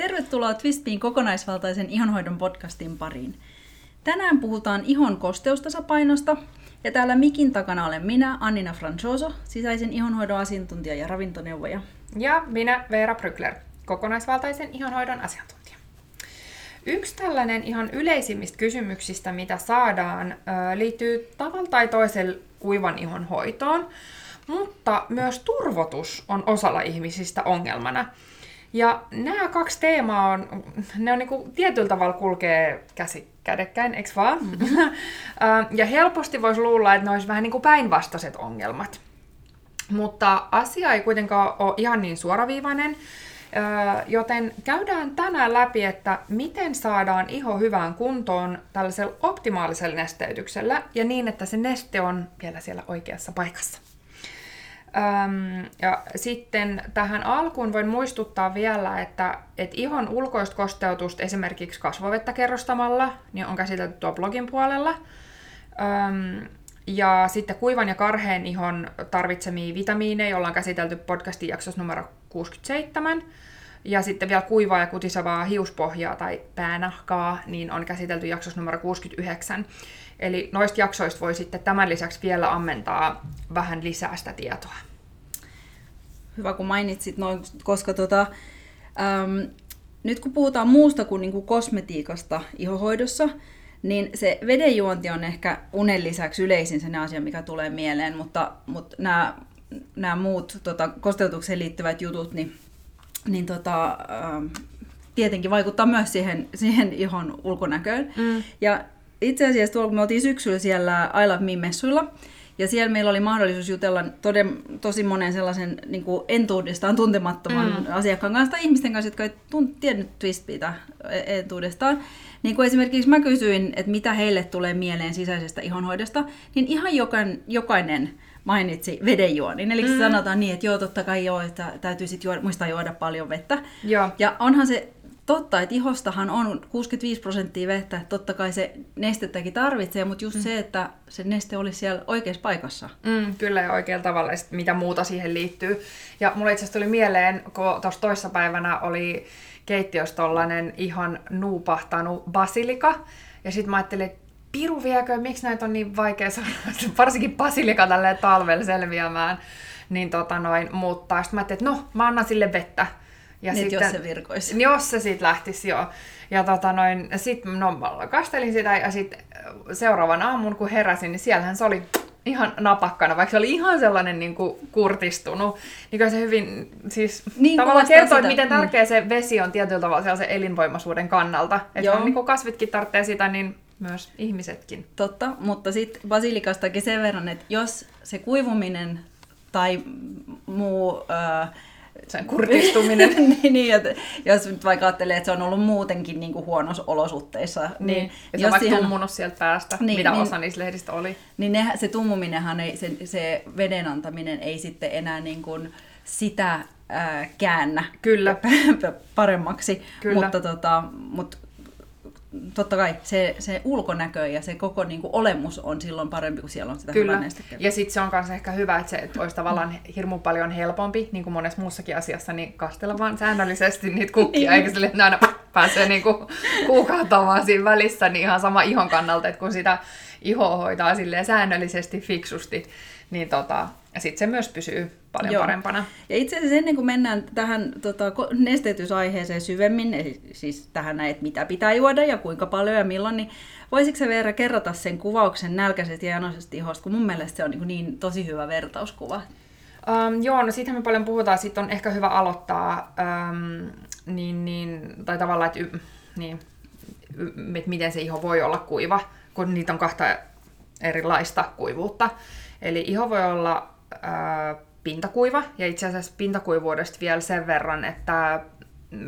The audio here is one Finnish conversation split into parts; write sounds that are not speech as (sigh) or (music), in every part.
Tervetuloa Twistpiin kokonaisvaltaisen ihonhoidon podcastin pariin. Tänään puhutaan ihon kosteustasapainosta ja täällä mikin takana olen minä, Annina Franchoso, sisäisen ihonhoidon asiantuntija ja ravintoneuvoja. Ja minä, Veera Brykler, kokonaisvaltaisen ihonhoidon asiantuntija. Yksi tällainen ihan yleisimmistä kysymyksistä, mitä saadaan, liittyy tavalla tai toisella kuivan ihon hoitoon, mutta myös turvotus on osalla ihmisistä ongelmana. Ja nämä kaksi teemaa on, ne on niinku tietyllä tavalla kulkee käsi kädekkäin, eikö vaan? (laughs) Mm-hmm. ja helposti voisi luulla, että ne olisi vähän niin kuin päinvastaiset ongelmat. Mutta asia ei kuitenkaan ole ihan niin suoraviivainen, joten käydään tänään läpi, että miten saadaan iho hyvään kuntoon tällaisella optimaalisella nesteytyksellä ja niin, että se neste on vielä siellä oikeassa paikassa. Öm, ja sitten tähän alkuun voin muistuttaa vielä, että, että ihon ulkoista kosteutusta esimerkiksi kasvovettä kerrostamalla niin on käsitelty tuo blogin puolella. Öm, ja sitten kuivan ja karheen ihon tarvitsemia vitamiineja ollaan käsitelty podcastin jaksossa numero 67. Ja sitten vielä kuivaa ja kutisevaa hiuspohjaa tai päänahkaa, niin on käsitelty jaksossa numero 69. Eli noista jaksoista voi sitten tämän lisäksi vielä ammentaa vähän lisää sitä tietoa. Hyvä, kun mainitsit noin, koska tota, äm, nyt kun puhutaan muusta kuin, niin kuin kosmetiikasta ihohoidossa, niin se vedenjuonti on ehkä unen lisäksi yleisin sen asia, mikä tulee mieleen, mutta, mutta nämä, nämä muut tota, kosteutukseen liittyvät jutut, niin, niin tota, ähm, tietenkin vaikuttaa myös siihen, siihen ihon ulkonäköön. Mm. Ja itse asiassa tuolla, kun me oltiin syksyllä siellä I Love Me-messuilla, ja siellä meillä oli mahdollisuus jutella toden, tosi monen sellaisen niin kuin entuudestaan tuntemattoman mm. asiakkaan kanssa tai ihmisten kanssa, jotka ei tunt, tiennyt Twistbeata entuudestaan. Niin kuin esimerkiksi mä kysyin, että mitä heille tulee mieleen sisäisestä ihonhoidosta, niin ihan jokainen, jokainen mainitsi vedenjuonin. Eli mm. sanotaan niin, että joo, totta kai joo, että täytyy sit juoda, muistaa juoda paljon vettä. Joo. Ja onhan se totta, että ihostahan on 65 prosenttia vettä, että totta kai se nestettäkin tarvitsee, mutta just mm. se, että se neste olisi siellä oikeassa paikassa. Mm, kyllä ja oikealla tavalla, ja mitä muuta siihen liittyy. Ja mulle itse asiassa tuli mieleen, kun tuossa toissapäivänä oli keittiössä tollainen ihan nuupahtanut basilika, ja sitten mä ajattelin, että piru viekö, miksi näitä on niin vaikea saada, (laughs) varsinkin basilika tälleen talvella selviämään. Niin tota noin, mutta sitten mä ajattelin, että no, mä annan sille vettä. Ja niin, sitten, jos se virkoisi. Jos se sitten lähtisi, joo. Ja tota noin, sit no, kastelin sitä ja sitten seuraavan aamun kun heräsin, niin siellähän se oli ihan napakkana, vaikka se oli ihan sellainen niin kuin kurtistunut. Niin se hyvin, siis niin, tavallaan kertoo, että miten mm. tärkeä mm. se vesi on tietyllä tavalla sellaisen elinvoimaisuuden kannalta. Että niin kuin kasvitkin tarvitsee sitä, niin myös ihmisetkin. Totta, mutta sitten basilikastakin sen verran, että jos se kuivuminen tai muu... Äh, sen kurtistuminen. (laughs) niin, niin, että jos nyt vaikka ajattelee, että se on ollut muutenkin niin kuin huonossa olosuhteissa. Niin, niin ja se on vaikka siihen... tummunut sieltä päästä, niin, mitä niin, osa niistä lehdistä oli. Niin ne, se tummuminenhan, ei, se, se veden antaminen ei sitten enää niin kuin sitä ää, käännä Kyllä. (laughs) paremmaksi. Kyllä. Mutta, tota, mutta totta kai se, se ulkonäkö ja se koko niin kuin, olemus on silloin parempi, kun siellä on sitä Kyllä. Ja sitten se on myös ehkä hyvä, että se olisi tavallaan hirmu paljon helpompi, niin kuin monessa muussakin asiassa, niin kastella vaan säännöllisesti niitä kukkia, eikä sille, että aina pääsee niin kuin, kuukauttamaan siinä välissä, niin ihan sama ihon kannalta, että kun sitä ihoa hoitaa silleen säännöllisesti, fiksusti, niin tota, sitten se myös pysyy paljon Joo. parempana. Ja itse asiassa ennen kuin mennään tähän tota, nesteytysaiheeseen syvemmin, eli siis tähän näin, että mitä pitää juoda ja kuinka paljon ja milloin, niin voisitko sä Veera kerrota sen kuvauksen nälkäisestä ja janoisesta ihosta, kun mun mielestä se on niin, niin tosi hyvä vertauskuva. Um, joo, no siitähän me paljon puhutaan, sitten on ehkä hyvä aloittaa, um, niin, niin, tai tavallaan, että, y, niin, että miten se iho voi olla kuiva, kun niitä on kahta erilaista kuivuutta. Eli iho voi olla ää, pintakuiva, ja itse asiassa pintakuivuudesta vielä sen verran, että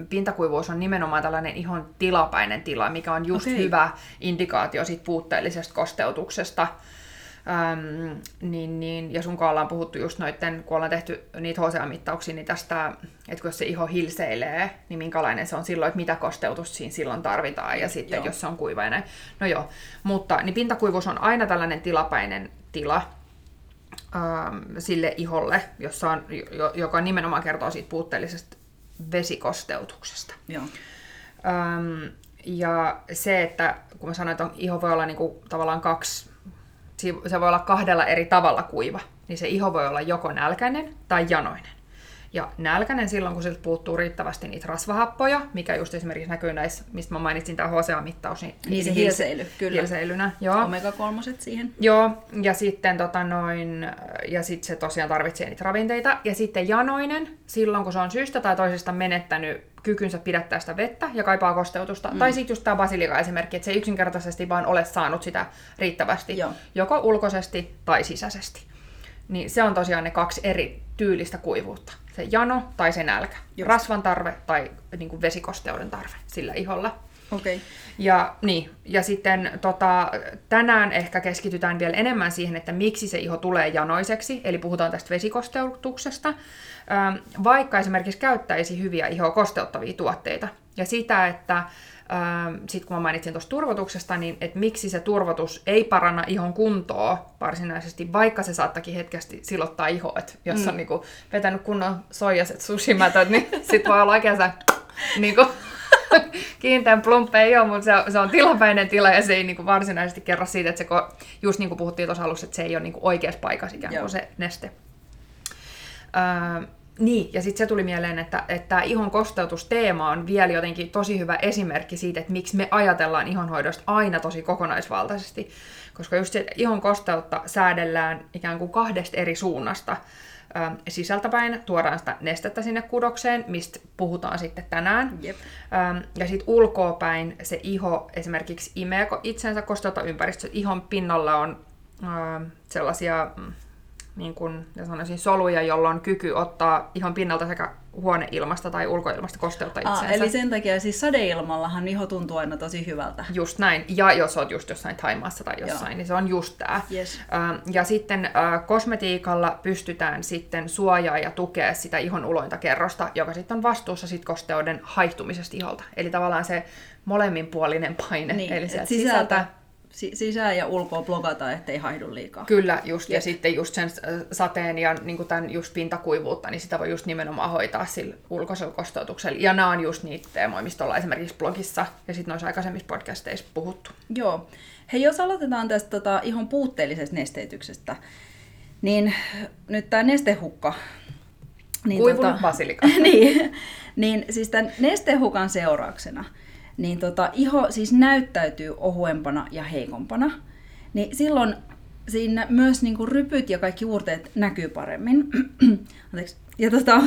pintakuivuus on nimenomaan tällainen ihon tilapäinen tila, mikä on just okay. hyvä indikaatio siitä puutteellisesta kosteutuksesta. Öm, niin, niin, ja sun ollaan puhuttu just noitten, kun ollaan tehty niitä HCA-mittauksia, niin tästä, että jos se iho hilseilee, niin minkälainen se on silloin, että mitä kosteutusta siinä silloin tarvitaan, ja sitten joo. jos se on kuiva ja näin. No joo, mutta niin pintakuivuus on aina tällainen tilapäinen tila, sille iholle, jossa on, joka nimenomaan kertoo siitä puutteellisesta vesikosteutuksesta. Joo. Öm, ja se, että kun mä sanoin, että iho voi olla niinku tavallaan kaksi, se voi olla kahdella eri tavalla kuiva, niin se iho voi olla joko nälkäinen tai janoinen. Ja nälkäinen silloin, kun siltä puuttuu riittävästi niitä rasvahappoja, mikä just esimerkiksi näkyy näissä, mistä mä mainitsin tämä HCA-mittaus. Niin, Niin se hilseily, kyllä. Hilseilynä, joo. Omega-kolmoset siihen. Joo, ja sitten tota noin, ja sit se tosiaan tarvitsee niitä ravinteita. Ja sitten janoinen, silloin kun se on syystä tai toisesta menettänyt kykynsä pidättää sitä vettä ja kaipaa kosteutusta. Mm. Tai sitten just tämä basilika-esimerkki, että se ei yksinkertaisesti vaan ole saanut sitä riittävästi, Joo. joko ulkoisesti tai sisäisesti. Niin se on tosiaan ne kaksi eri tyylistä kuivuutta. Se jano tai se nälkä. Just. Rasvan tarve tai niin kuin vesikosteuden tarve sillä iholla. Okei. Okay. Ja, niin, ja sitten tota, tänään ehkä keskitytään vielä enemmän siihen, että miksi se iho tulee janoiseksi, eli puhutaan tästä vesikosteutuksesta, ähm, vaikka esimerkiksi käyttäisi hyviä ihoa kosteuttavia tuotteita. Ja sitä, että sitten kun mä mainitsin tuosta turvotuksesta, niin että miksi se turvotus ei paranna ihon kuntoa varsinaisesti, vaikka se saattakin hetkesti silottaa ihoa, että jos mm. on niinku vetänyt kunnon soijaset sushimätöt, niin (laughs) sit voi olla oikein se niinku, (laughs) kiinteän plumppi ei ole, mutta se on, se on tilapäinen tila ja se ei niin kuin varsinaisesti kerro siitä, että se, ko- just niin kuin puhuttiin tuossa alussa, että se ei ole niin kuin oikeassa paikassa ikään kuin Joo. se neste. Öö, niin, ja sitten se tuli mieleen, että, että tämä ihon kosteutusteema on vielä jotenkin tosi hyvä esimerkki siitä, että miksi me ajatellaan ihonhoidosta aina tosi kokonaisvaltaisesti. Koska just se että ihon kosteutta säädellään ikään kuin kahdesta eri suunnasta. Ö, sisältäpäin tuodaan sitä nestettä sinne kudokseen, mistä puhutaan sitten tänään. Jep. Ja sitten ulkoapäin se iho esimerkiksi imee itsensä kosteutta ympäristössä. Ihon pinnalla on ö, sellaisia mm, niin kuin, ja sanoisin, soluja, jolla on kyky ottaa ihon pinnalta sekä huoneilmasta tai ulkoilmasta kosteutta itseensä. Ah, eli sen takia siis sadeilmallahan iho tuntuu aina tosi hyvältä. Just näin. Ja jos oot just jossain Taimaassa tai jossain, Joo. niin se on just tää. Yes. Ja sitten kosmetiikalla pystytään sitten suojaa ja tukea sitä ihon ulointa kerrosta, joka sitten on vastuussa sit kosteuden haihtumisesta iholta. Eli tavallaan se molemminpuolinen paine. Niin, Eli sieltä sisältä, si- sisään ja ulkoa blokataan, ettei haihdu liikaa. Kyllä, just. Ja Jep. sitten just sen sateen ja niin tämän just pintakuivuutta, niin sitä voi just nimenomaan hoitaa sillä ulkoisella kosteutuksella. Ja nämä on just niitä teemoja, mistä ollaan esimerkiksi blogissa ja sitten noissa aikaisemmissa podcasteissa puhuttu. Joo. Hei, jos aloitetaan tästä tota, ihon puutteellisesta nesteytyksestä, niin nyt tämä nestehukka. Niin, Kuivunut basilika. (laughs) niin, niin siis tämän nestehukan seurauksena, niin tota, iho siis näyttäytyy ohuempana ja heikompana. Niin silloin siinä myös niin kuin rypyt ja kaikki uurteet näkyy paremmin. (clears throat) Ja tota,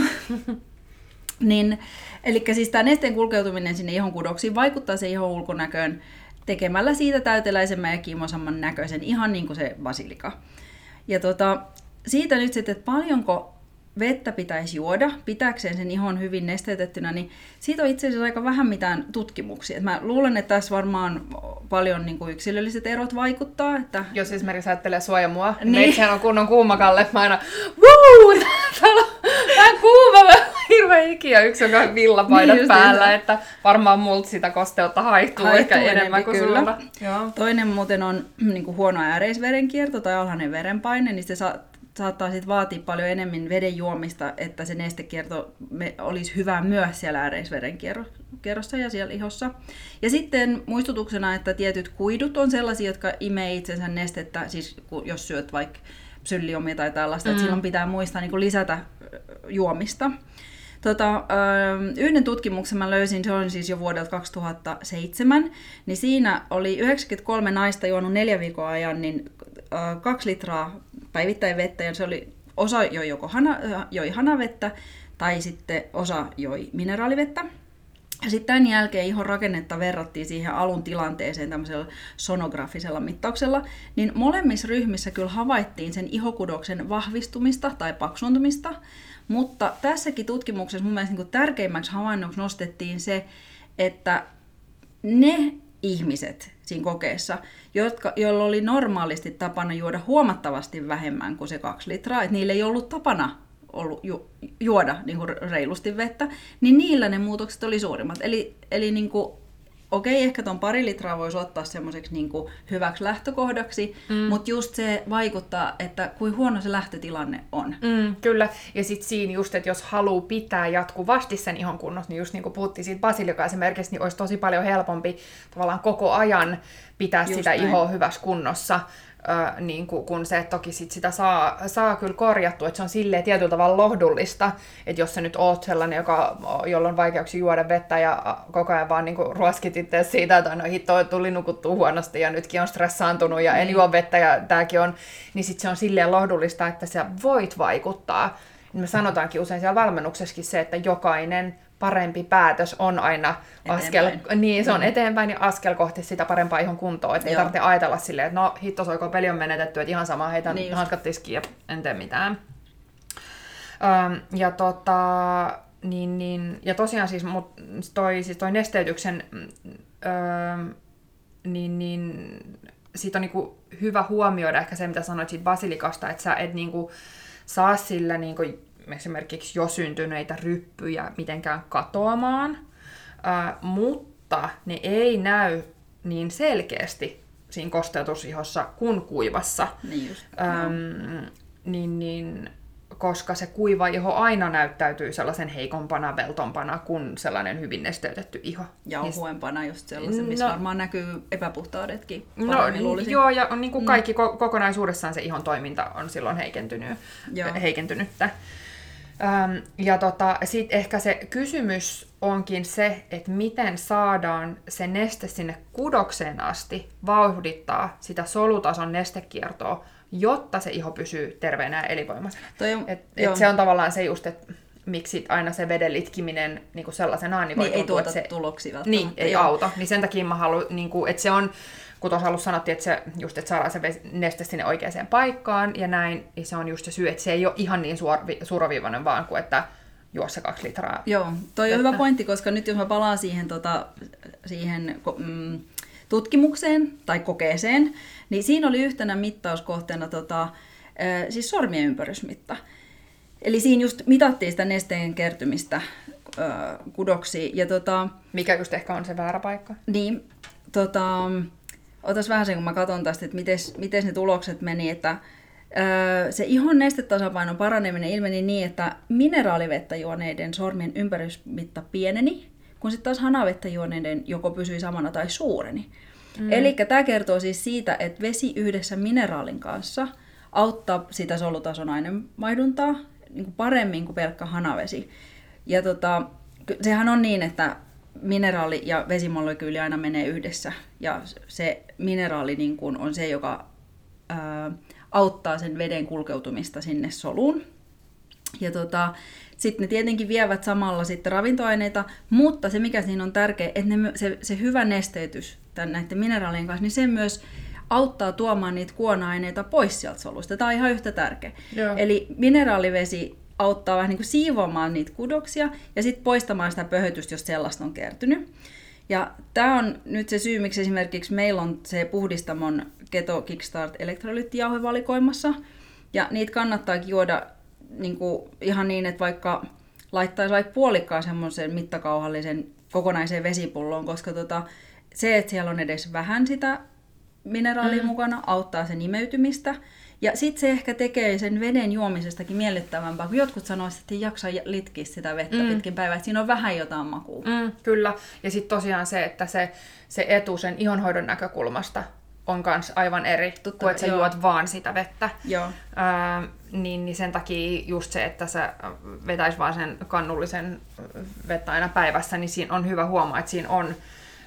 (laughs) niin, eli siis tämä nesteen kulkeutuminen sinne ihon kudoksiin vaikuttaa se ihon ulkonäköön tekemällä siitä täyteläisemmän ja kiimosamman näköisen, ihan niin kuin se basilika. Ja tota, siitä nyt sitten, että paljonko vettä pitäisi juoda pitääkseen sen ihon hyvin nesteytettynä, niin siitä on itse asiassa aika vähän mitään tutkimuksia. Et mä luulen, että tässä varmaan paljon niin kuin yksilölliset erot vaikuttaa. Että... Jos esimerkiksi ajattelee suojamua, niin Niin. meitsähän on kunnon kuumakalle, mä aina, wuu, (laughs) täällä on vähän kuuma, hirveä hiki ja yksi joka on villapaidat Niin päällä, niin. että varmaan multa sitä kosteutta haihtuu, Haihtuu ehkä enemmän kuin kyllä. sulla. Joo. Toinen muuten on niin kuin huono ääreisverenkierto tai alhainen verenpaine, niin se sa- saattaa sit vaatia paljon enemmän veden juomista, että se nestekierto olisi hyvä myös siellä ääreisverenkierrossa ja siellä ihossa. Ja sitten muistutuksena, että tietyt kuidut on sellaisia, jotka imee itsensä nestettä, siis kun- jos syöt vaikka sylliomia tai tällaista, mm. että silloin pitää muistaa niin lisätä juomista. Tota, yhden tutkimuksen mä löysin, se on siis jo vuodelta 2007, niin siinä oli 93 naista juonut neljä viikon ajan niin kaksi litraa päivittäin vettä, ja se oli osa joi joko hana, joi hanavettä, tai sitten osa joi mineraalivettä. Ja sitten tämän jälkeen ihon rakennetta verrattiin siihen alun tilanteeseen tämmöisellä sonografisella mittauksella, niin molemmissa ryhmissä kyllä havaittiin sen ihokudoksen vahvistumista tai paksuuntumista, mutta tässäkin tutkimuksessa mun mielestä niin tärkeimmäksi havainnoksi nostettiin se, että ne ihmiset siinä kokeessa, jotka, joilla oli normaalisti tapana juoda huomattavasti vähemmän kuin se kaksi litraa, että niillä ei ollut tapana ollut ju, juoda niin kuin reilusti vettä, niin niillä ne muutokset oli suurimmat. Eli, eli niin kuin okei, ehkä ton pari litraa voisi ottaa semmoiseksi niin hyväksi lähtökohdaksi, mm. mutta just se vaikuttaa, että kuin huono se lähtötilanne on. Mm, kyllä, ja sitten siinä just, että jos haluaa pitää jatkuvasti sen ihon kunnossa, niin just niin kuin puhuttiin siitä basilika esimerkiksi, niin olisi tosi paljon helpompi tavallaan koko ajan pitää just sitä näin. ihoa hyvässä kunnossa, Ö, niin kuin, kun se toki sit sitä saa, saa kyllä korjattua, että se on silleen tietyllä tavalla lohdullista, että jos sä nyt oot sellainen, joka, jolla on vaikeuksia juoda vettä ja koko ajan vaan niin kuin ruoskit itse siitä, että no hitto, tuli nukuttua huonosti ja nytkin on stressaantunut ja en niin. juo vettä ja tääkin on, niin sit se on silleen lohdullista, että sä voit vaikuttaa. Me sanotaankin usein siellä valmennuksessakin se, että jokainen parempi päätös on aina askel, eteenpäin. niin se on mm. eteenpäin ja askel kohti sitä parempaa ihon kuntoa, että ei tarvitse ajatella silleen, että no hitto soiko peli on menetetty, että ihan sama heitän niin hanskat tiskiin ja en tee mitään. Öm, ja tota, niin, niin, ja tosiaan siis, mut, toi, siis toi nesteytyksen, öö, niin, niin siitä on niinku hyvä huomioida ehkä se, mitä sanoit siitä basilikasta, että sä et niinku saa sillä niinku esimerkiksi jo syntyneitä ryppyjä mitenkään katoamaan, ää, mutta ne ei näy niin selkeästi siinä kosteutusihossa kuin kuivassa. Niin just, Äm, niin, niin, koska se kuiva iho aina näyttäytyy sellaisen heikompana, veltompana kuin sellainen hyvin nesteytetty iho. Ja ohuempana niin, just sellaisen, missä no, varmaan näkyy epäpuhtaudetkin No luulisin. joo, ja niin kuin mm. kaikki mm. kokonaisuudessaan se ihon toiminta on silloin heikentynyt, joo. heikentynyttä. Ähm, ja tota, sitten ehkä se kysymys onkin se, että miten saadaan se neste sinne kudokseen asti vauhdittaa sitä solutason nestekiertoa, jotta se iho pysyy terveenä ja elinvoimaisena. Et, et se on tavallaan se just, että miksi aina se veden litkiminen niin kuin sellaisenaan niin, voi niin tuntua, ei tuota se, tuloksia Niin, ei joo. auta. Niin sen takia mä haluan, niin kuin, että se on, kun tuossa alussa sanottiin, että, se, just, että saadaan se neste sinne oikeaan paikkaan ja näin, niin se on just se syy, että se ei ole ihan niin suoraviivainen vaan kuin, että juo se kaksi litraa. Joo, toi on hyvä pointti, koska nyt jos mä palaan siihen, tota, siihen mm, tutkimukseen tai kokeeseen, niin siinä oli yhtenä mittauskohteena tota, siis sormien ympärysmitta. Eli siinä just mitattiin sitä nesteen kertymistä kudoksiin. Ja tota, Mikä just ehkä on se väärä paikka? Niin, tota, otas vähän sen, kun mä katson tästä, että miten ne tulokset meni, että se ihon nestetasapainon paraneminen ilmeni niin, että mineraalivettä juoneiden sormien ympärysmitta pieneni, kun sitten taas hanavettä juoneiden joko pysyi samana tai suureni. Mm. Eli tämä kertoo siis siitä, että vesi yhdessä mineraalin kanssa auttaa sitä solutason aineenvaihduntaa niin kuin paremmin kuin pelkkä hanavesi. Ja tota, sehän on niin, että mineraali ja vesimolekyyli aina menee yhdessä. Ja se mineraali niin kuin on se, joka ää, auttaa sen veden kulkeutumista sinne soluun. Ja tota, sitten ne tietenkin vievät samalla sitten ravintoaineita, mutta se mikä siinä on tärkeä, että ne, se, se hyvä nesteytys tämän, näiden mineraalien kanssa, niin se myös auttaa tuomaan niitä kuona-aineita pois sieltä solusta. Tämä on ihan yhtä tärkeä. Joo. Eli mineraalivesi auttaa vähän niin kuin siivoamaan niitä kudoksia ja sitten poistamaan sitä pöhötystä, jos sellaista on kertynyt. Ja tämä on nyt se syy, miksi esimerkiksi meillä on se puhdistamon Keto Kickstart elektrolyyttijauhe valikoimassa. Ja niitä kannattaa juoda niin kuin ihan niin, että vaikka laittaisi vaikka puolikkaan semmoisen mittakauhallisen kokonaiseen vesipulloon, koska tota, se, että siellä on edes vähän sitä mineraalia mm. mukana, auttaa sen imeytymistä. Ja sitten se ehkä tekee sen veden juomisestakin miellyttävämpää, kun jotkut sanoisivat, että ei jaksa litkiä sitä vettä mm. pitkin päivää, että siinä on vähän jotain makua. Mm, kyllä, ja sitten tosiaan se, että se, se etu sen ihonhoidon näkökulmasta on myös aivan eri, Totta, kuin että sä joo. juot vaan sitä vettä. Joo. Öö, niin, niin sen takia just se, että sä vetäis vaan sen kannullisen vettä aina päivässä, niin siinä on hyvä huomaa, että siinä on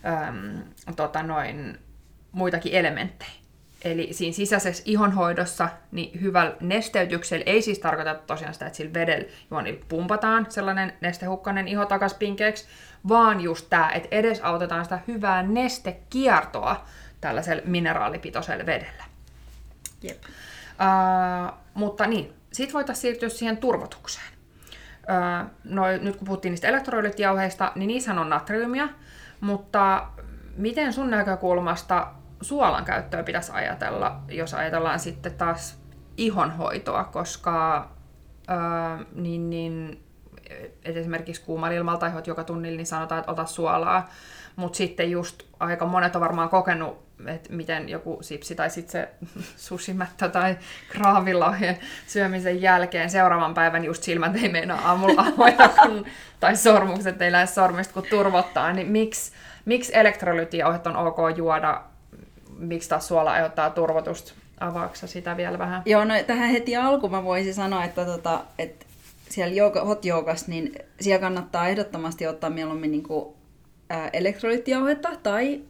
öö, tota noin, muitakin elementtejä. Eli siinä sisäisessä ihonhoidossa niin hyvällä nesteytyksellä ei siis tarkoita tosiaan sitä, että sillä vedellä juoni pumpataan sellainen nestehukkainen iho takas pinkeeksi, vaan just tämä, että edesautetaan sitä hyvää nestekiertoa tällaisella mineraalipitoisella vedellä. Jep. Uh, mutta niin, sitten voitaisiin siirtyä siihen turvotukseen. Uh, no, nyt kun puhuttiin niistä elektrolytjauheista, niin niissä on natriumia, mutta miten sun näkökulmasta suolan käyttöä pitäisi ajatella, jos ajatellaan sitten taas ihonhoitoa, koska ää, niin, niin, et esimerkiksi kuumalla ilmalla tai joka tunnilla, niin sanotaan, että ota suolaa. Mutta sitten just aika monet on varmaan kokenut, että miten joku sipsi tai sitten se (laughs) sushimättö tai kraavilohen syömisen jälkeen seuraavan päivän just silmät ei meinaa aamulla avoita, (laughs) kun, tai sormukset ei lähde sormista kun turvottaa, niin miksi, miksi elektrolyytijauhet on ok juoda, miksi taas suola aiheuttaa turvotusta? Avaaksa sitä vielä vähän? Joo, no tähän heti alkuun mä voisin sanoa, että, tota, että siellä jooga, hot joogas, niin siellä kannattaa ehdottomasti ottaa mieluummin niin kuin, ää, elektrolyyttijauhetta tai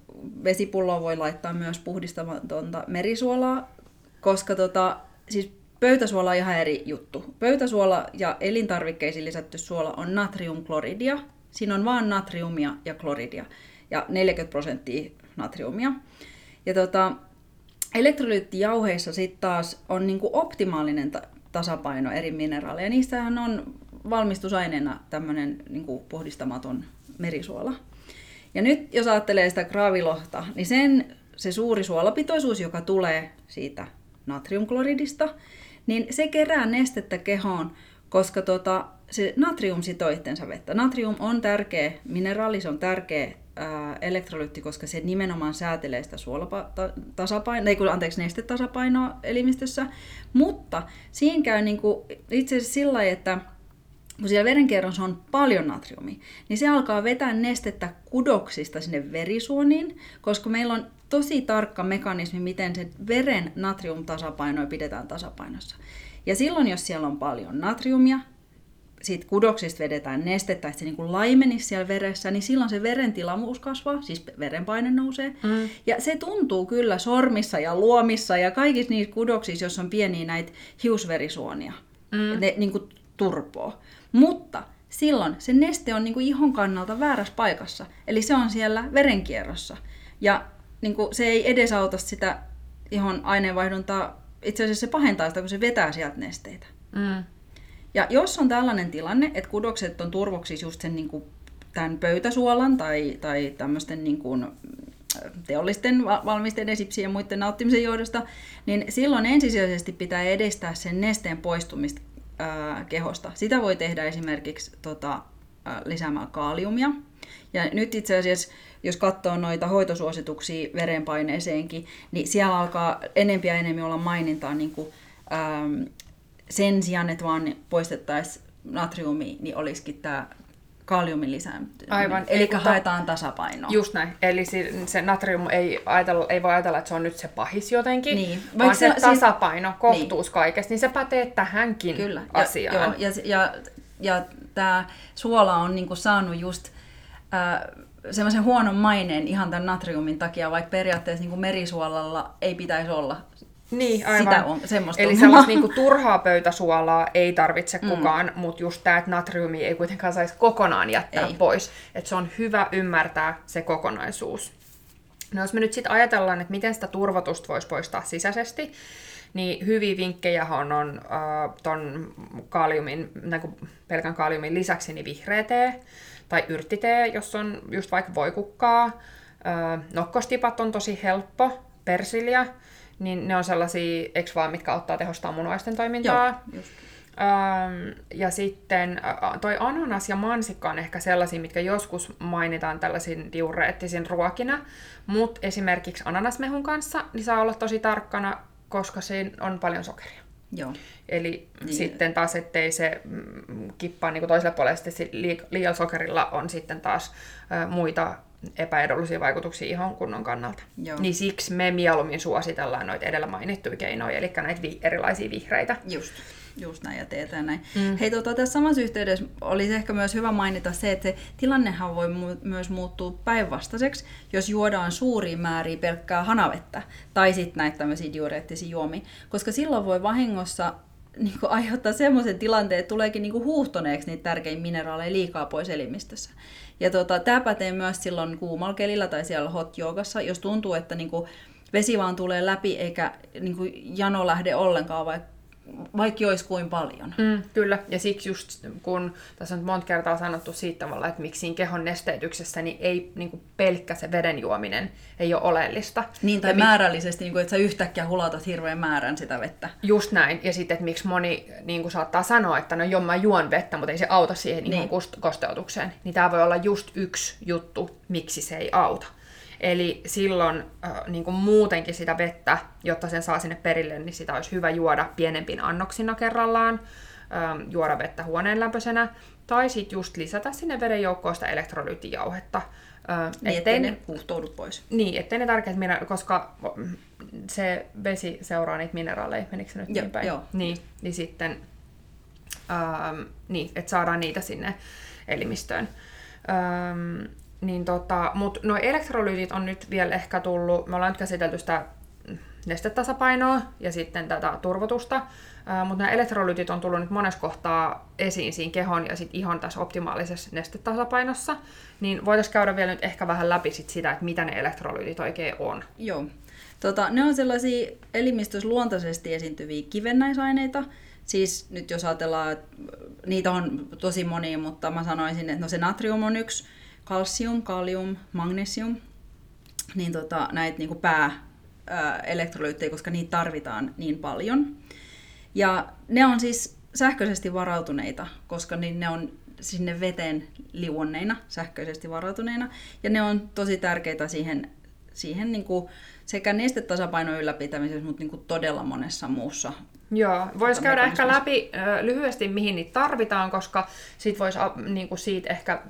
vesipulloa voi laittaa myös puhdistamatonta merisuolaa, koska tota, siis pöytäsuola on ihan eri juttu. Pöytäsuola ja elintarvikkeisiin lisätty suola on natriumkloridia. Siinä on vain natriumia ja kloridia ja 40 prosenttia natriumia. Ja tota, elektrolyyttijauheissa sitten taas on niinku optimaalinen ta- tasapaino eri mineraaleja. Niistähän on valmistusaineena tämmöinen niinku puhdistamaton merisuola. Ja nyt jos ajattelee sitä graavilohta, niin sen se suuri suolapitoisuus, joka tulee siitä natriumkloridista, niin se kerää nestettä kehoon, koska tota, se natrium sitoo vettä. Natrium on tärkeä mineraali, se on tärkeä elektrolyytti, koska se nimenomaan säätelee sitä suolatasapainoa, ei kun anteeksi, nestetasapainoa elimistössä. Mutta siinä käy niinku, itse asiassa sillä lailla, että kun siellä verenkierrossa on paljon natriumia, niin se alkaa vetää nestettä kudoksista sinne verisuoniin, koska meillä on tosi tarkka mekanismi, miten se veren natriumtasapaino pidetään tasapainossa. Ja silloin, jos siellä on paljon natriumia, siitä kudoksista vedetään nestettä, että se niin kuin laimenisi siellä veressä, niin silloin se veren tilamuus kasvaa, siis verenpaine nousee. Mm. Ja se tuntuu kyllä sormissa ja luomissa ja kaikissa niissä kudoksissa, jos on pieniä näitä hiusverisuonia. Mm. Ne niin kuin turpoo. Mutta silloin se neste on niin kuin ihon kannalta väärässä paikassa. Eli se on siellä verenkierrossa. Ja niin kuin se ei edesauta sitä ihon aineenvaihduntaa, itse asiassa se pahentaa sitä, kun se vetää sieltä nesteitä. Mm. Ja jos on tällainen tilanne, että kudokset on turvoksissa just sen niin kuin tämän pöytäsuolan tai, tai tämmöisten niin kuin teollisten valmisteiden, sipsien ja muiden nauttimisen johdosta, niin silloin ensisijaisesti pitää edistää sen nesteen poistumista ää, kehosta. Sitä voi tehdä esimerkiksi tota, ää, lisäämällä kaaliumia. Ja nyt itse asiassa, jos katsoo noita hoitosuosituksia verenpaineeseenkin, niin siellä alkaa enempiä ja enemmän olla mainintaa niin kuin, ää, sen sijaan, että vaan poistettaisiin natriumi, niin olisikin tämä kaliumin lisääntyminen. Aivan. Eli ta- haetaan tasapainoa. Just näin. Eli se, natrium ei, ajatella, ei voi ajatella, että se on nyt se pahis jotenkin, niin. vaan se, se tasapaino, siis... kohtuus niin. kaikessa, niin se pätee tähänkin Kyllä. asiaan. Ja, joo, ja, ja, ja tämä suola on niinku saanut just äh, semmoisen huonon maineen ihan tämän natriumin takia, vaikka periaatteessa niinku merisuolalla ei pitäisi olla niin, aivan. Sitä on, semmoista Eli sellaista niinku turhaa pöytäsuolaa ei tarvitse mm. kukaan, mutta just tämä, että natriumi ei kuitenkaan saisi kokonaan jättää ei. pois. Että se on hyvä ymmärtää se kokonaisuus. No jos me nyt sitten ajatellaan, että miten sitä turvotusta voisi poistaa sisäisesti, niin hyviä vinkkejä on, on äh, ton kaliumin, niin pelkän kaliumin lisäksi niin vihreä tee tai yrttitee, jos on just vaikka voikukkaa. Äh, nokkostipat on tosi helppo, persilja, niin ne on sellaisia, eikö vaan, mitkä auttaa tehostaa munuaisten toimintaa. Joo, just. Ja sitten toi ananas ja mansikka on ehkä sellaisia, mitkä joskus mainitaan tällaisin diureettisin ruokina, mutta esimerkiksi ananasmehun kanssa niin saa olla tosi tarkkana, koska siinä on paljon sokeria. Joo. Eli niin. sitten taas, ettei se mm, kippaa niin toiselle puolelle, liian sokerilla on sitten taas muita epäedullisia vaikutuksia ihon kunnon kannalta. Joo. Niin siksi me mieluummin suositellaan noita edellä mainittuja keinoja, eli näitä vi- erilaisia vihreitä. Just. Just näin ja teetään näin. Mm. Hei, tota, tässä samassa yhteydessä olisi ehkä myös hyvä mainita se, että se tilannehan voi mu- myös muuttua päinvastaiseksi, jos juodaan suuria määriä pelkkää hanavettä tai sitten näitä tämmöisiä diureettisia juomia, koska silloin voi vahingossa niin kuin aiheuttaa semmoisen tilanteen, että tuleekin niin kuin huuhtoneeksi niitä tärkeitä mineraaleja liikaa pois elimistössä. Ja tota, tämä pätee myös silloin kuumalla kelillä tai siellä hot joogassa, jos tuntuu, että niin kuin vesi vaan tulee läpi eikä niin kuin jano lähde ollenkaan, vaikka vaikka olisi kuin paljon. Mm, kyllä, ja siksi just kun tässä on monta kertaa sanottu siitä tavalla, että miksi siinä kehon nesteytyksessä niin ei niin kuin pelkkä se veden juominen ei ole oleellista. Niin, tai ja määrällisesti, niin kuin, että sä yhtäkkiä hulatat hirveän määrän sitä vettä. Just näin, ja sitten, että miksi moni niin kuin saattaa sanoa, että no joo, mä juon vettä, mutta ei se auta siihen niin. Niin kosteutukseen. Niin tämä voi olla just yksi juttu, miksi se ei auta. Eli silloin äh, niin kuin muutenkin sitä vettä, jotta sen saa sinne perille, niin sitä olisi hyvä juoda pienempinä annoksina kerrallaan, ähm, juoda vettä huoneen lämpöisenä, tai sitten just lisätä sinne veden joukkoon sitä elektrolyyttijauhetta. Äh, niin, ettei ne puhtoudu pois. Niin, ettei ne tärkeät, koska se vesi seuraa niitä mineraaleja, menikö se nyt jo, niin päin? Joo. Niin, niin sitten, ähm, niin, että saadaan niitä sinne elimistöön. Ähm, niin tota, mutta nuo elektrolyytit on nyt vielä ehkä tullut, me ollaan nyt käsitelty sitä nestetasapainoa ja sitten tätä turvotusta, mutta nämä elektrolyytit on tullut nyt monessa kohtaa esiin siinä kehon ja sitten ihon tässä optimaalisessa nestetasapainossa, niin voitaisiin käydä vielä nyt ehkä vähän läpi sit sitä, että mitä ne elektrolyytit oikein on. Joo. Tota, ne on sellaisia elimistössä luontaisesti esiintyviä kivennäisaineita, Siis nyt jos ajatellaan, että niitä on tosi monia, mutta mä sanoisin, että no se natrium on yksi, kalsium, kalium, magnesium, niin tota, näitä niin pää elektrolyyttejä, koska niitä tarvitaan niin paljon. Ja ne on siis sähköisesti varautuneita, koska niin ne on sinne veteen liuonneina, sähköisesti varautuneina. Ja ne on tosi tärkeitä siihen, siihen niin kuin sekä nestetasapainon ylläpitämisessä, mutta niin kuin todella monessa muussa Joo, voisi käydä ehkä läpi ö, lyhyesti, mihin niitä tarvitaan, koska sit voisi niin kuin siitä ehkä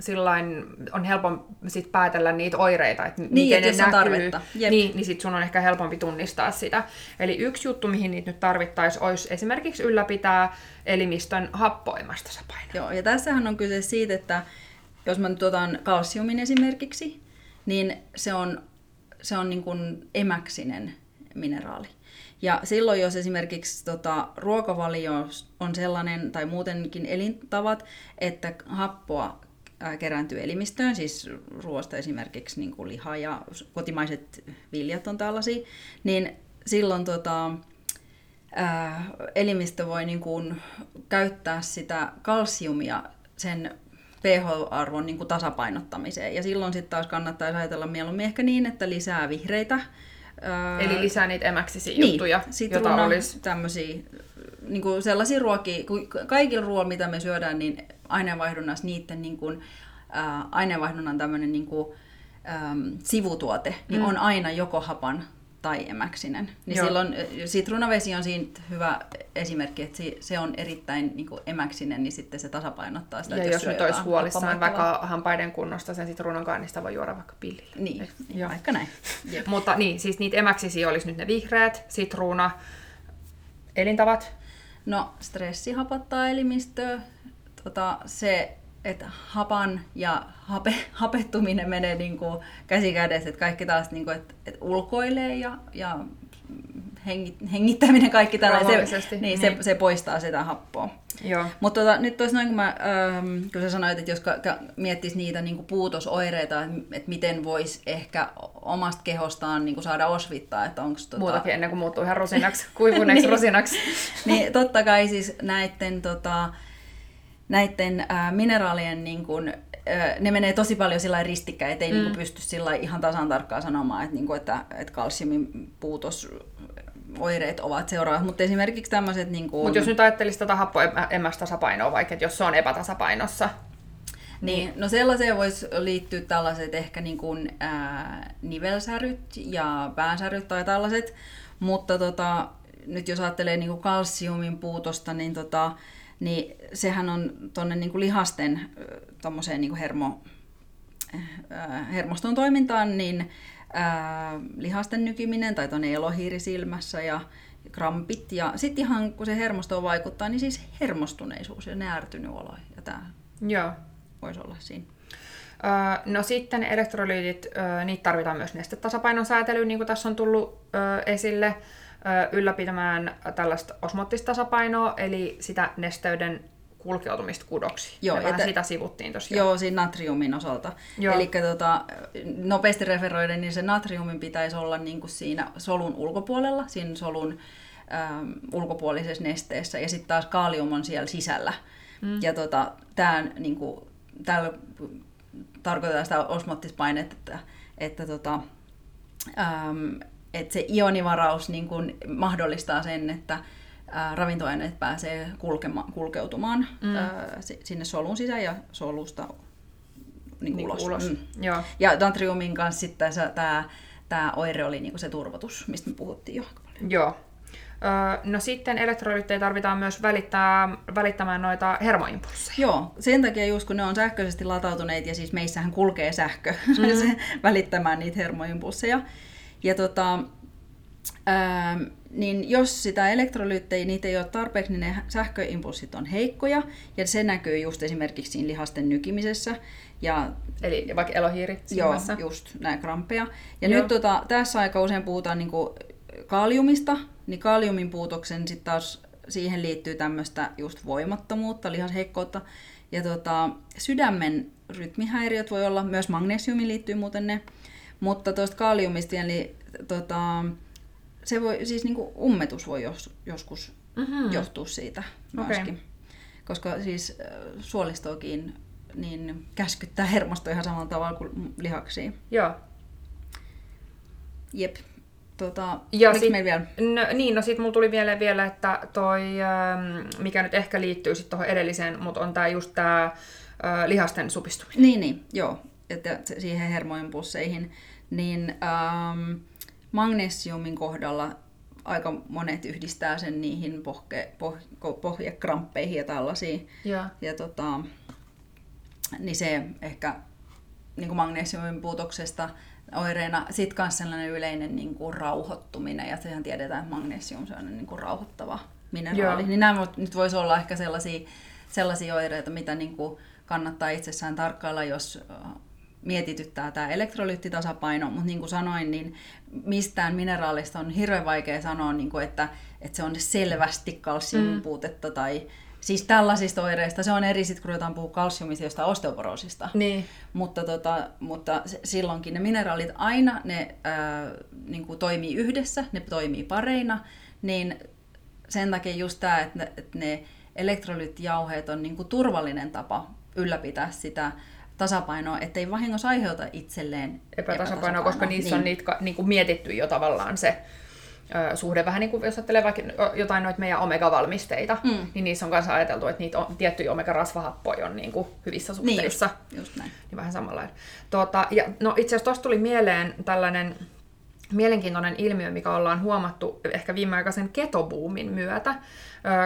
sillain on helpompi sit päätellä niitä oireita, että niin, miten että ne näkyy. Tarvetta. Jep. Niin, niin sit sun on ehkä helpompi tunnistaa sitä. Eli yksi juttu, mihin niitä nyt tarvittaisiin, olisi esimerkiksi ylläpitää elimistön happoimastasapainoa. Joo, ja tässähän on kyse siitä, että jos mä nyt otan kalsiumin esimerkiksi, niin se on, se on niin kuin emäksinen mineraali. Ja silloin, jos esimerkiksi tota, ruokavalio on sellainen, tai muutenkin elintavat, että happoa kerääntyy elimistöön, siis ruoasta esimerkiksi niin kuin liha ja kotimaiset viljat on tällaisia, niin silloin tota, ää, elimistö voi niin kuin käyttää sitä kalsiumia sen pH-arvon niin kuin tasapainottamiseen. Ja silloin sitten taas kannattaisi ajatella mieluummin ehkä niin, että lisää vihreitä. Ää, Eli lisää niitä emäksisiä niin, juttuja, joita olisi... tämmöisiä, niin kuin sellaisia ruokia, kaikilla ruoilla, mitä me syödään, niin aineenvaihdunnassa niiden niin kuin, ää, aineenvaihdunnan tämmöinen niin kuin, äm, sivutuote, niin mm. on aina joko hapan tai emäksinen. Niin Joo. silloin sitruunavesi on siinä hyvä esimerkki, että se on erittäin niin kuin emäksinen, niin sitten se tasapainottaa sitä. Ja jos, jos nyt olisi huolissaan vaikka hampaiden kunnosta sen sitruunan kanssa, niin voi juoda vaikka pillillä. Niin, Joo. vaikka näin. (laughs) Mutta niin, siis niitä emäksisiä olisi nyt ne vihreät, sitruuna, elintavat. No, stressi hapattaa elimistöä, tota, se, että hapan ja hape, hapettuminen menee niin kuin käsi kädessä, että kaikki taas niin kuin, että, että ulkoilee ja, ja hengittäminen, kaikki tällainen, se, niin, niin. Se, se poistaa sitä happoa. Mutta tota, nyt tuossa noin, kun, mä, ähm, kun sä sanoit, että jos ka, ka, miettisi niitä niin kuin puutosoireita, että, että miten voisi ehkä omasta kehostaan niin kuin saada osvittaa, että onko... Tota... Muutakin ennen kuin muuttuu ihan rosinaksi, kuivuneeksi (laughs) niin, rosinaksi. niin totta kai siis näiden tota, näiden äh, mineraalien niin kuin, äh, ne menee tosi paljon sillä ristikkäin, ettei niin mm. niin kuin, pysty sillä ihan tasan tarkkaan sanomaan, että, niin kuin, että, että kalsiumin puutos oireet ovat seuraavat, mutta esimerkiksi tämmöiset... Niin kuin... Mutta jos nyt ajattelisi tätä happoemästasapainoa vaikka, että jos se on epätasapainossa, niin, niin, no sellaiseen voisi liittyä tällaiset ehkä niin kuin, ää, nivelsäryt ja päänsäryt tai tällaiset, mutta tota, nyt jos ajattelee niin kuin kalsiumin puutosta, niin tota, niin sehän on tuonne niin lihasten tommoseen niin hermo, hermoston toimintaan, niin ää, lihasten nykiminen tai tuonne elohiiri silmässä ja krampit. Ja sitten ihan kun se hermosto vaikuttaa, niin siis hermostuneisuus ja näärytynyt olo. Ja tämä Joo. voisi olla siinä. no sitten elektrolyytit, niitä tarvitaan myös nestetasapainon säätelyyn, niin kuin tässä on tullut esille ylläpitämään tällaista osmoottista tasapainoa, eli sitä nesteyden kulkeutumista kudoksi. Joo, ja sitä sivuttiin tosiaan. Joo, siinä natriumin osalta. Eli tota, nopeasti referoiden, niin se natriumin pitäisi olla niin kuin siinä solun ulkopuolella, siinä solun ähm, ulkopuolisessa nesteessä ja sitten taas kaalium on siellä sisällä. Mm. Ja tota, tää, niinku, täällä tarkoitetaan sitä osmottispainetta, että, että tota, ähm, että se ionivaraus niin kun mahdollistaa sen, että ää, ravintoaineet pääsee kulkema, kulkeutumaan mm. ää, sinne solun sisään ja solusta niin niin ulos. ulos. Mm. Joo. Ja Dantriumin kanssa sitten tämä tämä oire oli niin se turvotus, mistä me puhuttiin jo Joo. no sitten elektrolyyttejä tarvitaan myös välittää, välittämään noita hermoimpulsseja. Joo, sen takia just kun ne on sähköisesti latautuneet ja siis meissähän kulkee sähkö (laughs) mm. välittämään niitä hermoimpulsseja. Ja tota, ää, niin jos sitä elektrolyyttejä, niitä ei ole tarpeeksi, niin ne sähköimpulssit on heikkoja, ja se näkyy just esimerkiksi siinä lihasten nykimisessä. Ja, Eli vaikka elohiiri silmässä. Joo, just näin krampeja. Ja joo. nyt tota, tässä aika usein puhutaan niinku kaliumista, niin kaliumin puutoksen sitten taas siihen liittyy tämmöistä just voimattomuutta, lihasheikkoutta. Ja tota, sydämen rytmihäiriöt voi olla, myös magnesiumi liittyy muuten ne. Mutta tuosta kaliumista, eli tota, se voi, siis niinku ummetus voi jos, joskus mm-hmm. johtua siitä myöskin. Okay. Koska siis suolistoakin niin käskyttää hermosto ihan samalla tavalla kuin lihaksiin. Joo. Jep. Tota, ja sit, vielä? No, niin, no sit mulla tuli vielä, vielä että toi, ähm, mikä nyt ehkä liittyy sitten tuohon edelliseen, mutta on tää just tää äh, lihasten supistuminen. Niin, niin, joo. Että siihen hermoimpulsseihin. Niin ähm, magnesiumin kohdalla aika monet yhdistää sen niihin pohke, poh, pohjekramppeihin ja tällaisiin. Ja, ja tota, niin se ehkä niin kuin magnesiumin puutoksesta oireena. Sitten myös sellainen yleinen niin kuin rauhoittuminen, ja sehän tiedetään, että magnesium on niin kuin rauhoittava mineraali. Joo. Niin nämä nyt voisi olla ehkä sellaisia, sellaisia oireita, mitä niin kuin kannattaa itsessään tarkkailla, jos mietityttää tämä elektrolyyttitasapaino, mutta niin kuin sanoin, niin mistään mineraalista on hirveän vaikea sanoa, niin kuin, että, että se on selvästi kalsiumin mm. tai siis tällaisista oireista. Se on eri sitten, kun ruvetaan puhua kalsiumista jostain osteoporoosista. Niin. Mutta, tota, mutta silloinkin ne mineraalit aina, ne ää, niin kuin toimii yhdessä, ne toimii pareina, niin sen takia just tämä, että ne, että ne elektrolyyttijauheet on niin kuin turvallinen tapa ylläpitää sitä tasapainoa, ettei vahingossa aiheuta itselleen epätasapainoa, koska niissä niin. on niitä niin kuin mietitty jo tavallaan se ö, suhde. Vähän niin kuin jos ajattelee vaikka jotain noita meidän omega-valmisteita, mm. niin niissä on myös ajateltu, että niitä on, tiettyjä omega-rasvahappoja on niin kuin hyvissä suhteissa. Niin just, just näin. Niin vähän samanlainen. Tuota, ja, no itse asiassa tuosta tuli mieleen tällainen mielenkiintoinen ilmiö, mikä ollaan huomattu ehkä viimeaikaisen ketobuumin myötä,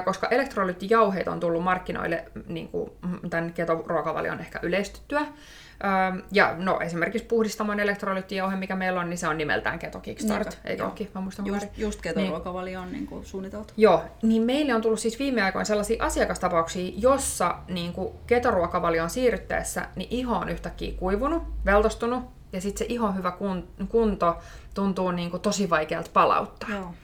koska elektrolyyttijauheet on tullut markkinoille niin kuin tämän ketoruokavalion ehkä yleistyttyä. Ja no esimerkiksi puhdistamon elektrolyyttijauhe, mikä meillä on, niin se on nimeltään Keto Kickstart, Niinpä, eikö olekin? Mä muistan just, just ketoruokavalio niin. on niin kuin suunniteltu. Joo, niin meille on tullut siis viime aikoina sellaisia asiakastapauksia, jossa niin kuin ketoruokavalioon siirryttäessä niin iho on yhtäkkiä kuivunut, veltostunut, ja sitten se ihon hyvä kunto tuntuu niin kuin tosi vaikealta palauttaa. Joo.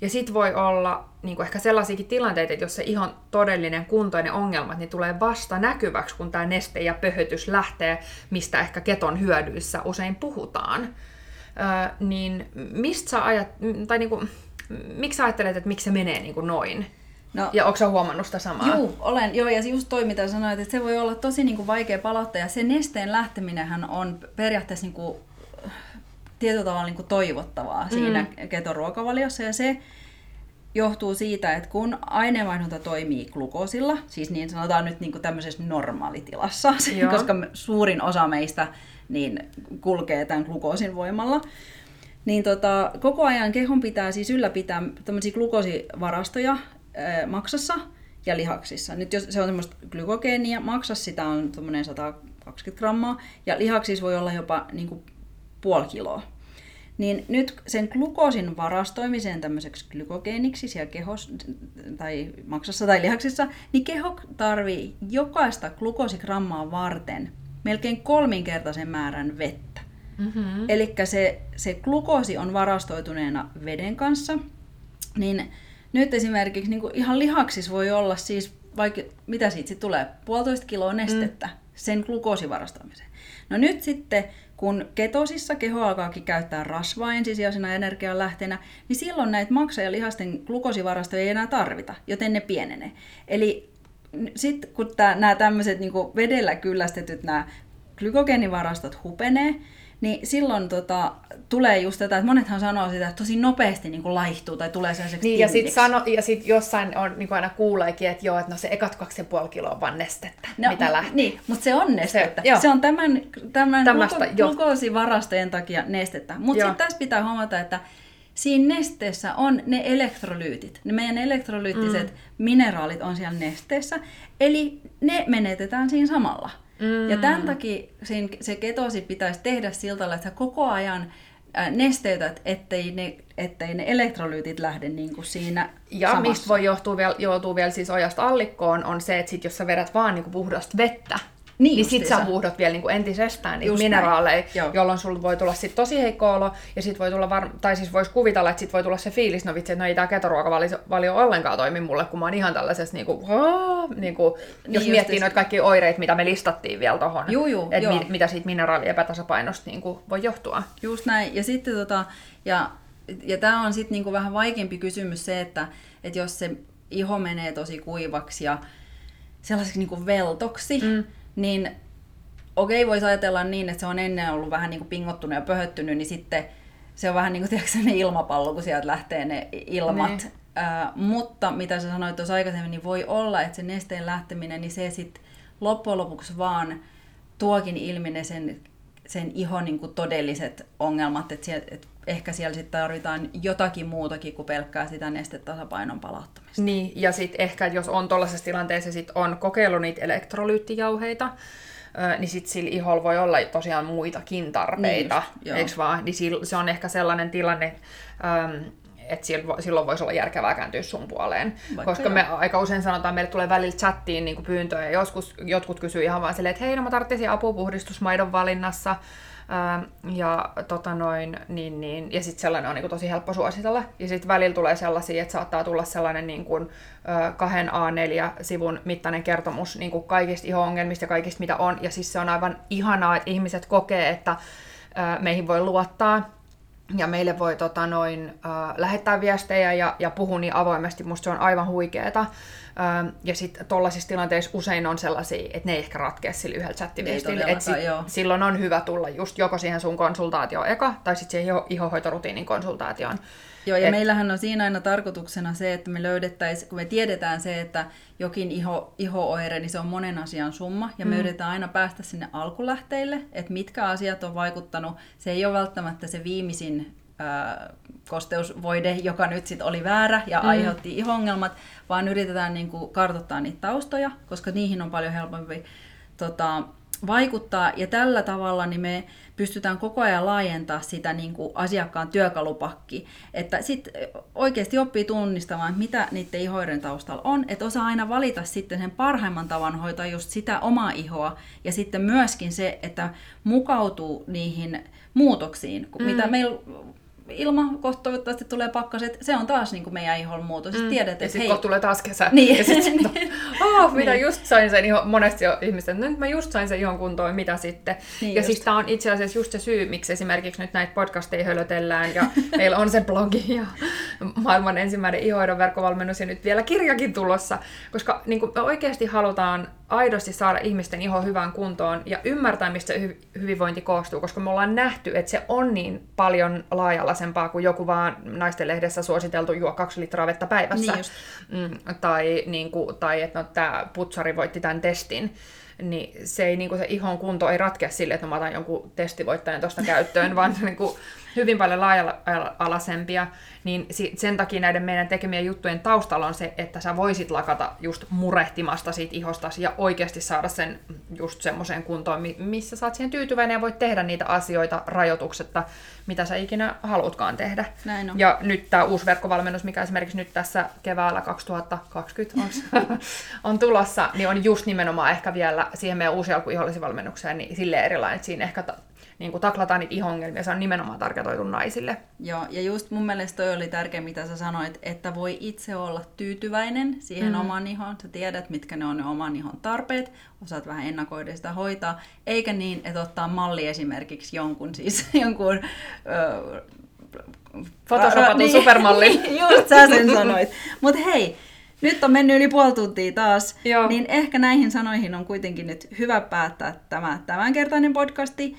Ja sitten voi olla niin kuin ehkä sellaisiakin tilanteita, että jos se ihon todellinen kunto ja ne ongelmat, niin tulee vasta näkyväksi, kun tämä neste ja pöhötys lähtee, mistä ehkä keton hyödyissä usein puhutaan. Öö, niin mistä sä ajat, tai niin kuin, miksi sä ajattelet, että miksi se menee niin kuin noin? No, ja onko huomannut sitä samaa? Joo, olen. Joo, ja just toi, mitä sanoit, että se voi olla tosi niin kuin, vaikea palauttaa. Ja se nesteen lähteminenhän on periaatteessa niin kuin, tietyllä tavalla niin kuin, toivottavaa mm. siinä ketoruokavaliossa. Ja se johtuu siitä, että kun aineenvaihdunta toimii glukoosilla, siis niin sanotaan nyt niin kuin tämmöisessä normaalitilassa, (laughs) Joo. koska suurin osa meistä niin kulkee tämän glukoosin voimalla, niin tota, koko ajan kehon pitää siis ylläpitää tämmöisiä glukoosivarastoja, maksassa ja lihaksissa. Nyt jos se on semmoista glykogeenia, maksassa sitä on 120 grammaa ja lihaksissa voi olla jopa niin kuin puoli kiloa. Niin nyt sen glukoosin varastoimiseen tämmöiseksi glykogeeniksi siellä kehos, tai maksassa tai lihaksissa, niin keho tarvii jokaista glukoosigrammaa varten melkein kolminkertaisen määrän vettä. Mm-hmm. Eli se, se glukoosi on varastoituneena veden kanssa, niin nyt esimerkiksi niin kuin ihan lihaksissa voi olla siis, vaikka mitä siitä sit tulee, puolitoista kiloa nestettä. Mm. sen glukoosivarastamiseen. No nyt sitten, kun ketosissa keho alkaakin käyttää rasvaa ensisijaisena energianlähteenä, niin silloin näitä maksa- ja lihasten glukoosivarastoja ei enää tarvita, joten ne pienenee. Eli sitten kun nämä tämmöiset niin vedellä kyllästetyt nämä glykogeenivarastot hupenee, niin silloin tota, tulee just tätä, että monethan sanoo sitä, että tosi nopeasti niin kuin laihtuu tai tulee sellaiseksi niin, ja sitten sano, ja sit jossain on niin kuin aina kuuleekin, että joo, että no se ekat kaksi puoli kiloa on vaan nestettä, no, mitä lähtee. Niin, mutta se on nestettä. Se, se on tämän, tämän Tämästä, glukoosivarastojen takia nestettä. Mutta sitten tässä pitää huomata, että siinä nesteessä on ne elektrolyytit. Ne meidän elektrolyyttiset mm. mineraalit on siellä nesteessä, eli ne menetetään siinä samalla. Mm. Ja tämän takia se ketosi pitäisi tehdä sillä tavalla, että sä koko ajan nesteytät, ettei ne, ettei ne elektrolyytit lähde niin kuin siinä Ja samassa. mistä voi johtua vielä, joutua vielä siis ojasta allikkoon, on se, että sit jos sä vedät vaan niin kuin puhdasta vettä, niin, niin sit sä huuhdot vielä niin kuin entisestään niitä mineraaleja, jolloin sulla voi tulla sit tosi heikko olo, ja sit voi tulla, var... tai siis voisi kuvitella, että sit voi tulla se fiilis, no vitsi, että no ei tää ketoruokavalio ollenkaan toimi mulle, kun mä oon ihan tällaisessa, niin kuin, niin kuin, niin jos miettii noita kaikki oireita, mitä me listattiin vielä tohon, että mi- mitä siitä mineraali epätasapainosta niin kuin voi johtua. Just näin, ja sitten tota, ja, ja tämä on sitten niin vähän vaikeampi kysymys se, että, että jos se iho menee tosi kuivaksi ja sellaiseksi niin kuin veltoksi, mm niin okei, voisi ajatella niin, että se on ennen ollut vähän niin kuin pingottunut ja pöhöttynyt, niin sitten se on vähän niin kuin (laughs) tiedätkö, ne ilmapallo, kun sieltä lähtee ne ilmat. Niin. Äh, mutta mitä sä sanoit tuossa aikaisemmin, niin voi olla, että se nesteen lähteminen, niin se sitten loppujen lopuksi vaan tuokin ilmi ne sen, sen ihon niin kuin todelliset ongelmat, että, siellä, että ehkä siellä sitten tarvitaan jotakin muutakin kuin pelkkää sitä nestetasapainon palauttamista. Niin, ja sitten ehkä jos on tuollaisessa tilanteessa sit on kokeillut niitä elektrolyyttijauheita, niin sitten sillä iholla voi olla tosiaan muitakin tarpeita, niin eikö vaan? Niin se on ehkä sellainen tilanne, että silloin voisi olla järkevää kääntyä sun puoleen. Vaikka Koska joo. me aika usein sanotaan, meille tulee välillä chattiin niin pyyntöjä, ja joskus jotkut kysyy ihan vaan silleen, että hei, no mä tarvitsisin apua puhdistusmaidon valinnassa, ja, tota noin, niin, niin, ja sitten sellainen on niin kuin, tosi helppo suositella. Ja sitten välillä tulee sellaisia, että saattaa tulla sellainen niin kuin, kahden A4-sivun mittainen kertomus niin kuin kaikista iho-ongelmista ja kaikista mitä on. Ja siis se on aivan ihanaa, että ihmiset kokee, että meihin voi luottaa ja meille voi tota, noin, äh, lähettää viestejä ja, ja puhua niin avoimesti. Musta se on aivan huikeeta. Ähm, ja sitten tuollaisissa tilanteissa usein on sellaisia, että ne ei ehkä ratkea sillä yhdellä chattiviestillä. Et sit, silloin on hyvä tulla just joko siihen sun konsultaatioon eka, tai sitten siihen iho- ihohoitorutiinin konsultaatioon. Joo, ja Et... meillähän on siinä aina tarkoituksena se, että me löydettäisiin, kun me tiedetään se, että jokin iho, iho-oire, niin se on monen asian summa, ja me mm. yritetään aina päästä sinne alkulähteille, että mitkä asiat on vaikuttanut. Se ei ole välttämättä se viimeisin kosteusvoide, joka nyt sitten oli väärä ja mm. aiheutti ihongelmat, vaan yritetään niin kuin kartoittaa niitä taustoja, koska niihin on paljon helpompi tota, vaikuttaa. Ja tällä tavalla niin me pystytään koko ajan laajentaa sitä niin kuin asiakkaan työkalupakki. Että sitten oikeasti oppii tunnistamaan, mitä niiden ihoiden taustalla on. Että osaa aina valita sitten sen parhaimman tavan hoitaa just sitä omaa ihoa. Ja sitten myöskin se, että mukautuu niihin muutoksiin, mm. mitä meillä ilma, kohta toivottavasti tulee pakkaset, se on taas niin kuin meidän ihon muutos. Mm. Tiedät, ja sitten kohta tulee taas kesä. Niin. Ja sitten, oh, (laughs) mitä niin. just sain sen ihon, monesti jo ihmiset, että nyt mä just sain sen ihon kuntoon, mitä sitten. Niin ja siis tämä on itse asiassa just se syy, miksi esimerkiksi nyt näitä podcasteja hölötellään ja (laughs) meillä on se blogi ja maailman ensimmäinen ihoidon verkkovalmennus ja nyt vielä kirjakin tulossa, koska niin kuin me oikeasti halutaan aidosti saada ihmisten iho hyvään kuntoon ja ymmärtää, mistä hy- hyvinvointi koostuu, koska me ollaan nähty, että se on niin paljon laajalaisempaa kuin joku vaan naisten lehdessä suositeltu juo kaksi litraa vettä päivässä. Niin mm, tai, niin kuin, tai että no, tämä putsari voitti tämän testin niin se, ei, niin kuin se ihon kunto ei ratkea sille, että no, mä otan jonkun testivoittajan tuosta käyttöön, vaan niin kuin, hyvin paljon laaja-alaisempia, niin sen takia näiden meidän tekemien juttujen taustalla on se, että sä voisit lakata just murehtimasta siitä ihostasi ja oikeasti saada sen just semmoiseen kuntoon, missä sä oot siihen tyytyväinen ja voit tehdä niitä asioita rajoituksetta, mitä sä ikinä haluatkaan tehdä. Näin on. Ja nyt tämä uusi verkkovalmennus, mikä esimerkiksi nyt tässä keväällä 2020 on, (laughs) on tulossa, niin on just nimenomaan ehkä vielä siihen meidän uusi alku niin silleen erilainen, että siinä ehkä niin kuin taklataan niitä ihongelmia, se on nimenomaan tarkoitettu naisille. Joo, ja just mun mielestä toi oli tärkeä, mitä sä sanoit, että voi itse olla tyytyväinen siihen mm. omaan ihoon. Sä tiedät, mitkä ne on ne oman ihon tarpeet, osaat vähän ennakoida sitä hoitaa, eikä niin, että ottaa malli esimerkiksi jonkun, siis (laughs) jonkun... Öö, Photoshopatun (laughs) niin, supermallin. (laughs) just sä sen sanoit. Mutta hei, nyt on mennyt yli puoli tuntia taas, Joo. niin ehkä näihin sanoihin on kuitenkin nyt hyvä päättää tämä tämänkertainen podcasti.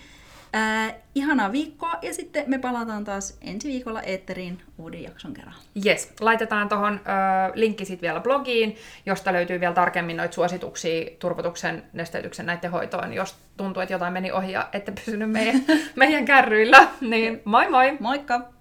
Äh, ihanaa viikkoa ja sitten me palataan taas ensi viikolla eetteriin uuden jakson kerran. Yes, laitetaan tuohon äh, linkki sitten vielä blogiin, josta löytyy vielä tarkemmin noita suosituksia turvotuksen, nesteytyksen näiden hoitoon, jos tuntuu, että jotain meni ohi ja ette pysynyt meidän, (laughs) meidän kärryillä. Niin moi moi! Moikka!